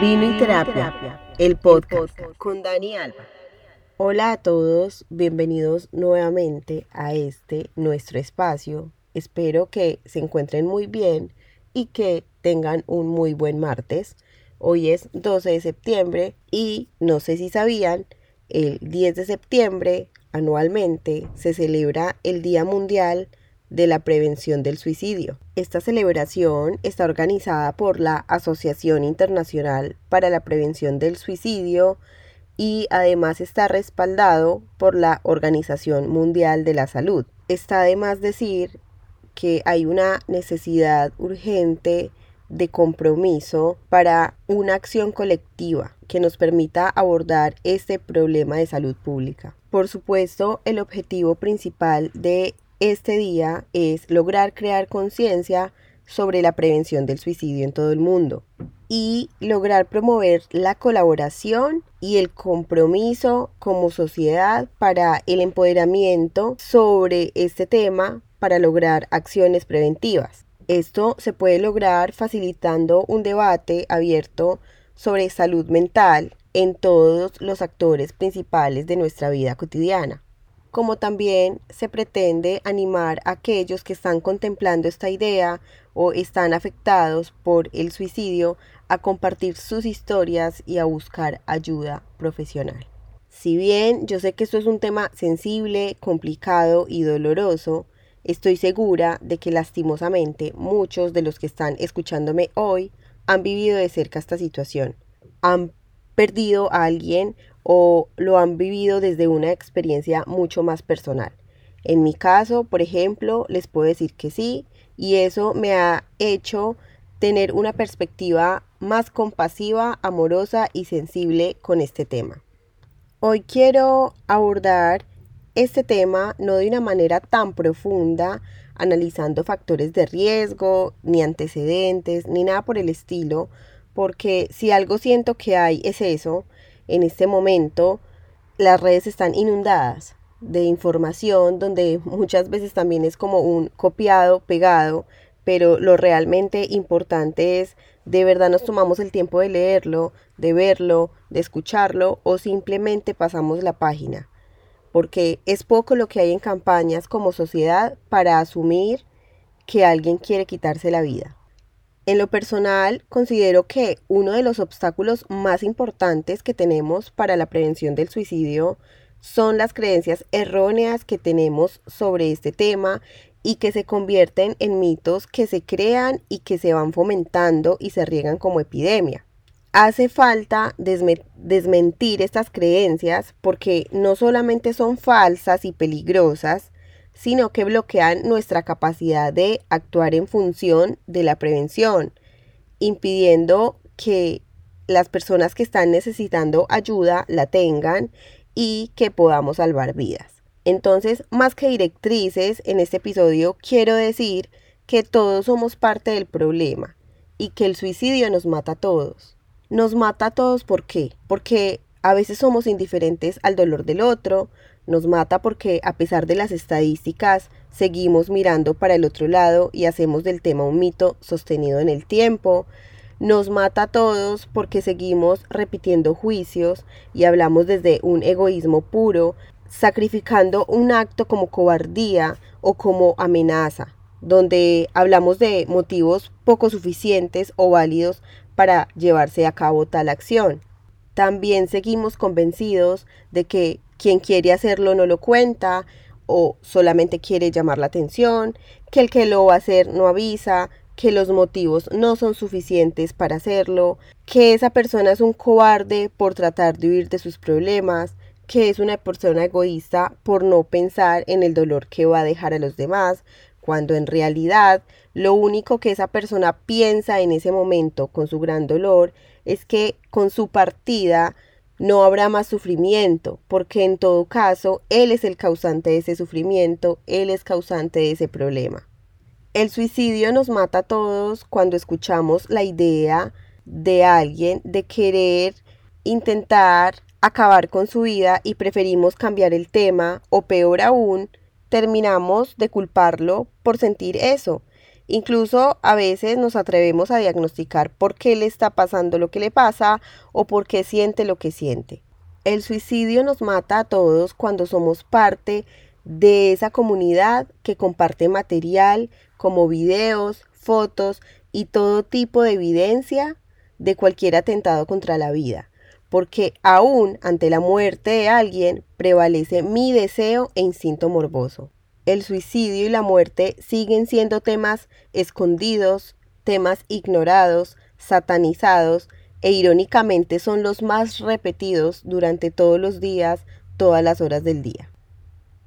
Vino y Terapia, el podcast con Dani Alba. Hola a todos, bienvenidos nuevamente a este nuestro espacio. Espero que se encuentren muy bien y que tengan un muy buen martes. Hoy es 12 de septiembre y no sé si sabían, el 10 de septiembre anualmente se celebra el Día Mundial la Prevención del Suicidio. Esta celebración está organizada por la Asociación Internacional para la Prevención del Suicidio y además está respaldado por la Organización Mundial de la Salud. Está de más decir que hay una necesidad urgente de compromiso para una acción colectiva que nos permita abordar este problema de salud pública. Por supuesto, el objetivo principal de este día es lograr crear conciencia sobre la prevención del suicidio en todo el mundo y lograr promover la colaboración y el compromiso como sociedad para el empoderamiento sobre este tema para lograr acciones preventivas. Esto se puede lograr facilitando un debate abierto sobre salud mental en todos los actores principales de nuestra vida cotidiana, como también se pretende animar a aquellos que están contemplando esta idea o están afectados por el suicidio a compartir sus historias y a buscar ayuda profesional. Si bien yo sé que esto es un tema sensible, complicado y doloroso, Estoy segura de que lastimosamente muchos de los que están escuchándome hoy han vivido de cerca esta situación. Han perdido a alguien o lo han vivido desde una experiencia mucho más personal. En mi caso, por ejemplo, les puedo decir que sí, y eso me ha hecho tener una perspectiva más compasiva, amorosa y sensible con este tema. Hoy quiero abordar este tema no de una manera tan profunda, analizando factores de riesgo, ni antecedentes, ni nada por el estilo, porque si algo siento que hay es eso, en este momento las redes están inundadas de información donde muchas veces también es como un copiado, pegado, pero lo realmente importante es de verdad nos tomamos el tiempo de leerlo, de verlo, de escucharlo o simplemente pasamos la página porque es poco lo que hay en campañas como sociedad para asumir que alguien quiere quitarse la vida. En lo personal, considero que uno de los obstáculos más importantes que tenemos para la prevención del suicidio son las creencias erróneas que tenemos sobre este tema y que se convierten en mitos que se crean y que se van fomentando y se riegan como epidemia. Hace falta desmentir estas creencias porque no solamente son falsas y peligrosas, sino que bloquean nuestra capacidad de actuar en función de la prevención, impidiendo que las personas que están necesitando ayuda la tengan y que podamos salvar vidas. Entonces, más que directrices, en este episodio quiero decir que todos somos parte del problema y que el suicidio nos mata a todos nos mata a todos, ¿por qué? Porque a veces somos indiferentes al dolor del otro, nos mata porque a pesar de las estadísticas seguimos mirando para el otro lado y hacemos del tema un mito sostenido en el tiempo, nos mata a todos porque seguimos repitiendo juicios y hablamos desde un egoísmo puro, sacrificando un acto como cobardía o como amenaza, donde hablamos de motivos poco suficientes o válidos para llevarse a cabo tal acción. También seguimos convencidos de que quien quiere hacerlo no lo cuenta o solamente quiere llamar la atención, que el que lo va a hacer no avisa, que los motivos no son suficientes para hacerlo, que esa persona es un cobarde por tratar de huir de sus problemas, que es una persona egoísta por no pensar en el dolor que va a dejar a los demás, cuando en realidad lo único que esa persona piensa en ese momento con su gran dolor es que con su partida no habrá más sufrimiento, porque en todo caso él es el causante de ese sufrimiento, él es causante de ese problema. El suicidio nos mata a todos cuando escuchamos la idea de alguien de querer intentar acabar con su vida y preferimos cambiar el tema o peor aún, terminamos de culparlo por sentir eso. Incluso a veces nos atrevemos a diagnosticar por qué le está pasando lo que le pasa o por qué siente lo que siente. El suicidio nos mata a todos cuando somos parte de esa comunidad que comparte material como videos, fotos y todo tipo de evidencia de cualquier atentado contra la vida, porque aún ante la muerte de alguien prevalece mi deseo e instinto morboso el suicidio y la muerte siguen siendo temas escondidos, temas ignorados, satanizados e irónicamente son los más repetidos durante todos los días, todas las horas del día.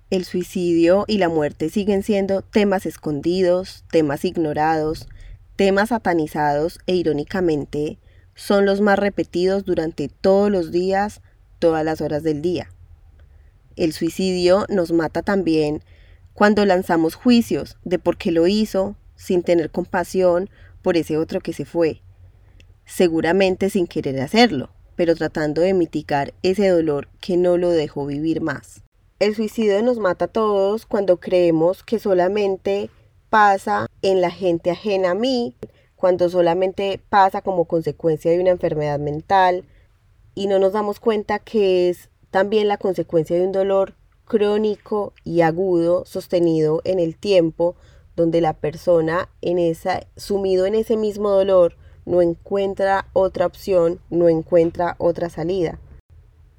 El suicidio y la muerte siguen siendo temas escondidos, temas ignorados, temas satanizados e irónicamente son los más repetidos durante todos los días, todas las horas del día. El suicidio nos mata también cuando lanzamos juicios de por qué lo hizo, sin tener compasión por ese otro que se fue, seguramente sin querer hacerlo, pero tratando de mitigar ese dolor que no lo dejó vivir más. El suicidio nos mata a todos cuando creemos que solamente pasa en la gente ajena a mí, cuando solamente pasa como consecuencia de una enfermedad mental y no nos damos cuenta que es también la consecuencia de un dolor crónico y agudo sostenido en el tiempo donde la persona en esa sumido en ese mismo dolor no encuentra otra opción, no encuentra otra salida.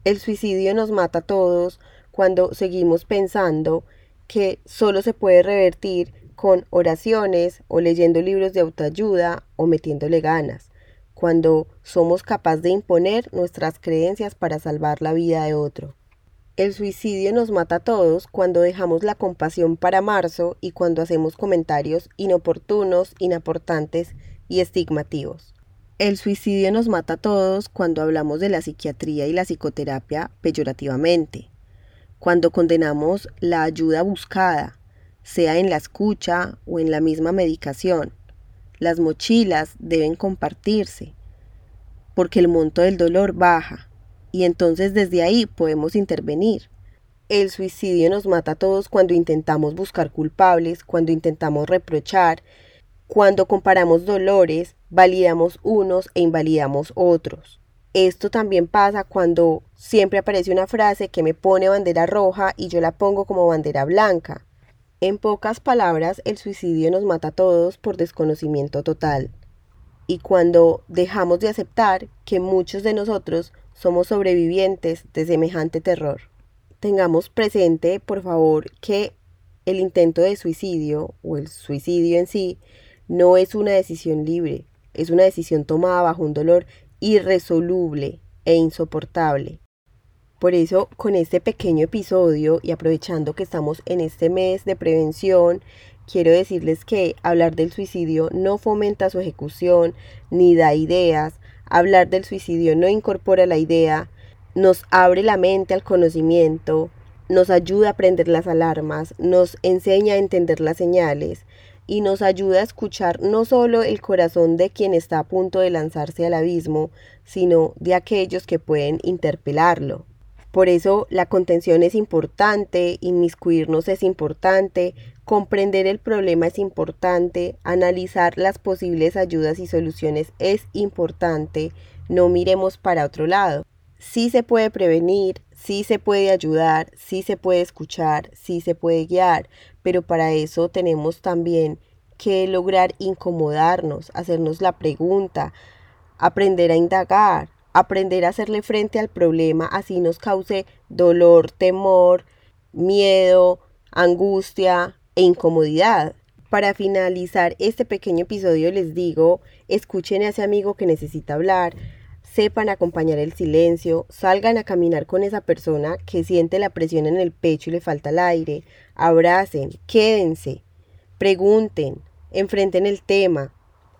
El suicidio nos mata a todos cuando seguimos pensando que solo se puede revertir con oraciones o leyendo libros de autoayuda o metiéndole ganas, cuando somos capaces de imponer nuestras creencias para salvar la vida de otro. El suicidio nos mata a todos cuando dejamos la compasión para marzo y cuando hacemos comentarios inoportunos, inaportantes y estigmativos. El suicidio nos mata a todos cuando hablamos de la psiquiatría y la psicoterapia peyorativamente, cuando condenamos la ayuda buscada, sea en la escucha o en la misma medicación. Las mochilas deben compartirse, porque el monto del dolor baja y entonces desde ahí podemos intervenir. El suicidio nos mata a todos cuando intentamos buscar culpables, cuando intentamos reprochar, cuando comparamos dolores, validamos unos e invalidamos otros. Esto también pasa cuando siempre aparece una frase que me pone bandera roja y yo la pongo como bandera blanca. En pocas palabras, el suicidio nos mata a todos por desconocimiento total. Y cuando dejamos de aceptar que muchos de nosotros somos sobrevivientes de semejante terror. Tengamos presente, por favor, que el intento de suicidio o el suicidio en sí no es una decisión libre, es una decisión tomada bajo un dolor irresoluble e insoportable. Por eso, con este pequeño episodio y aprovechando que estamos en este mes de prevención, quiero decirles que hablar del suicidio no fomenta su ejecución ni da ideas, Hablar del suicidio no incorpora la idea, nos abre la mente al conocimiento, nos ayuda a aprender las alarmas, nos enseña a entender las señales y nos ayuda a escuchar no solo el corazón de quien está a punto de lanzarse al abismo, sino de aquellos que pueden interpelarlo. Por eso la contención es importante, inmiscuirnos es importante, comprender el problema es importante, analizar las posibles ayudas y soluciones es importante, no miremos para otro lado. Sí se puede prevenir, sí se puede ayudar, sí se puede escuchar, sí se puede guiar, pero para eso tenemos también que lograr incomodarnos, hacernos la pregunta, aprender a indagar, aprender a hacerle frente al problema, así nos cause dolor, temor, miedo, angustia e incomodidad. Para finalizar este pequeño episodio les digo, escuchen a ese amigo que necesita hablar, sepan acompañar el silencio, salgan a caminar con esa persona que siente la presión en el pecho y le falta el aire, abracen, quédense, pregunten, enfrenten el tema,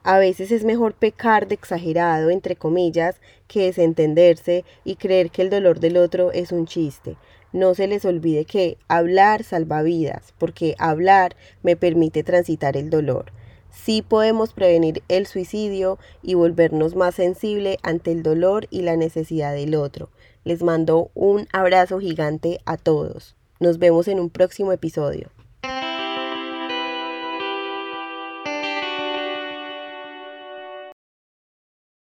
a veces es mejor pecar de exagerado, entre comillas, que desentenderse y creer que el dolor del otro es un chiste. No se les olvide que hablar salva vidas, porque hablar me permite transitar el dolor. Sí podemos prevenir el suicidio y volvernos más sensible ante el dolor y la necesidad del otro. Les mando un abrazo gigante a todos. Nos vemos en un próximo episodio.